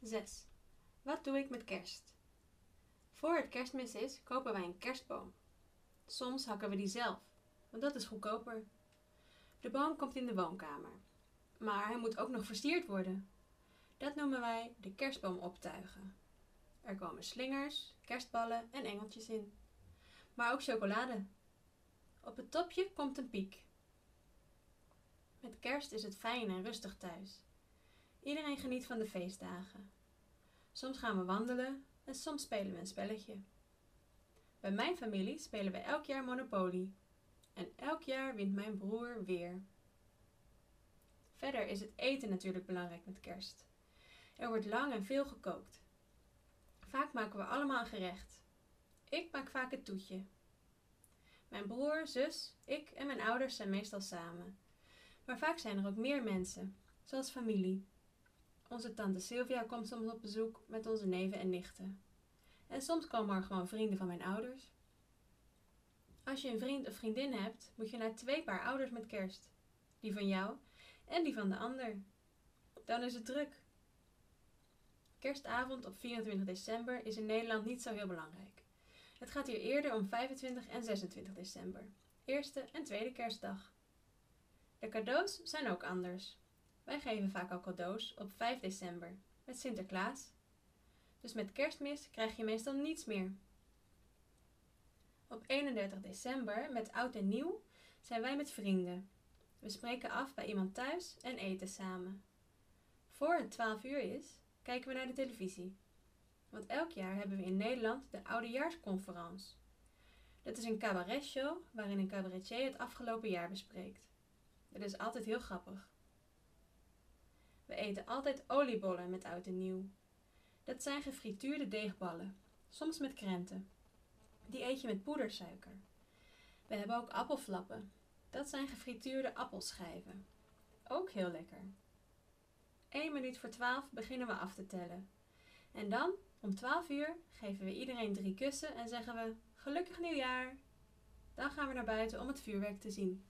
6. Wat doe ik met kerst? Voor het kerstmis is, kopen wij een kerstboom. Soms hakken we die zelf, want dat is goedkoper. De boom komt in de woonkamer, maar hij moet ook nog versierd worden. Dat noemen wij de kerstboom optuigen. Er komen slingers, kerstballen en engeltjes in, maar ook chocolade. Op het topje komt een piek. Met kerst is het fijn en rustig thuis. Iedereen geniet van de feestdagen. Soms gaan we wandelen en soms spelen we een spelletje. Bij mijn familie spelen we elk jaar Monopoly. En elk jaar wint mijn broer weer. Verder is het eten natuurlijk belangrijk met kerst. Er wordt lang en veel gekookt. Vaak maken we allemaal een gerecht. Ik maak vaak het toetje. Mijn broer, zus, ik en mijn ouders zijn meestal samen. Maar vaak zijn er ook meer mensen, zoals familie. Onze tante Sylvia komt soms op bezoek met onze neven en nichten. En soms komen er gewoon vrienden van mijn ouders. Als je een vriend of vriendin hebt, moet je naar twee paar ouders met kerst. Die van jou en die van de ander. Dan is het druk. Kerstavond op 24 december is in Nederland niet zo heel belangrijk. Het gaat hier eerder om 25 en 26 december, eerste en tweede kerstdag. De cadeaus zijn ook anders. Wij geven vaak al cadeaus op 5 december met Sinterklaas. Dus met kerstmis krijg je meestal niets meer. Op 31 december, met oud en nieuw, zijn wij met vrienden. We spreken af bij iemand thuis en eten samen. Voor het 12 uur is, kijken we naar de televisie. Want elk jaar hebben we in Nederland de Oudejaarsconferentie. Dat is een cabaretshow waarin een cabaretier het afgelopen jaar bespreekt. Het is altijd heel grappig. Eten altijd oliebollen met oud en nieuw. Dat zijn gefrituurde deegballen, soms met krenten. Die eet je met poedersuiker. We hebben ook appelflappen. Dat zijn gefrituurde appelschijven. Ook heel lekker. 1 minuut voor 12 beginnen we af te tellen. En dan, om 12 uur, geven we iedereen drie kussen en zeggen we: Gelukkig nieuwjaar! Dan gaan we naar buiten om het vuurwerk te zien.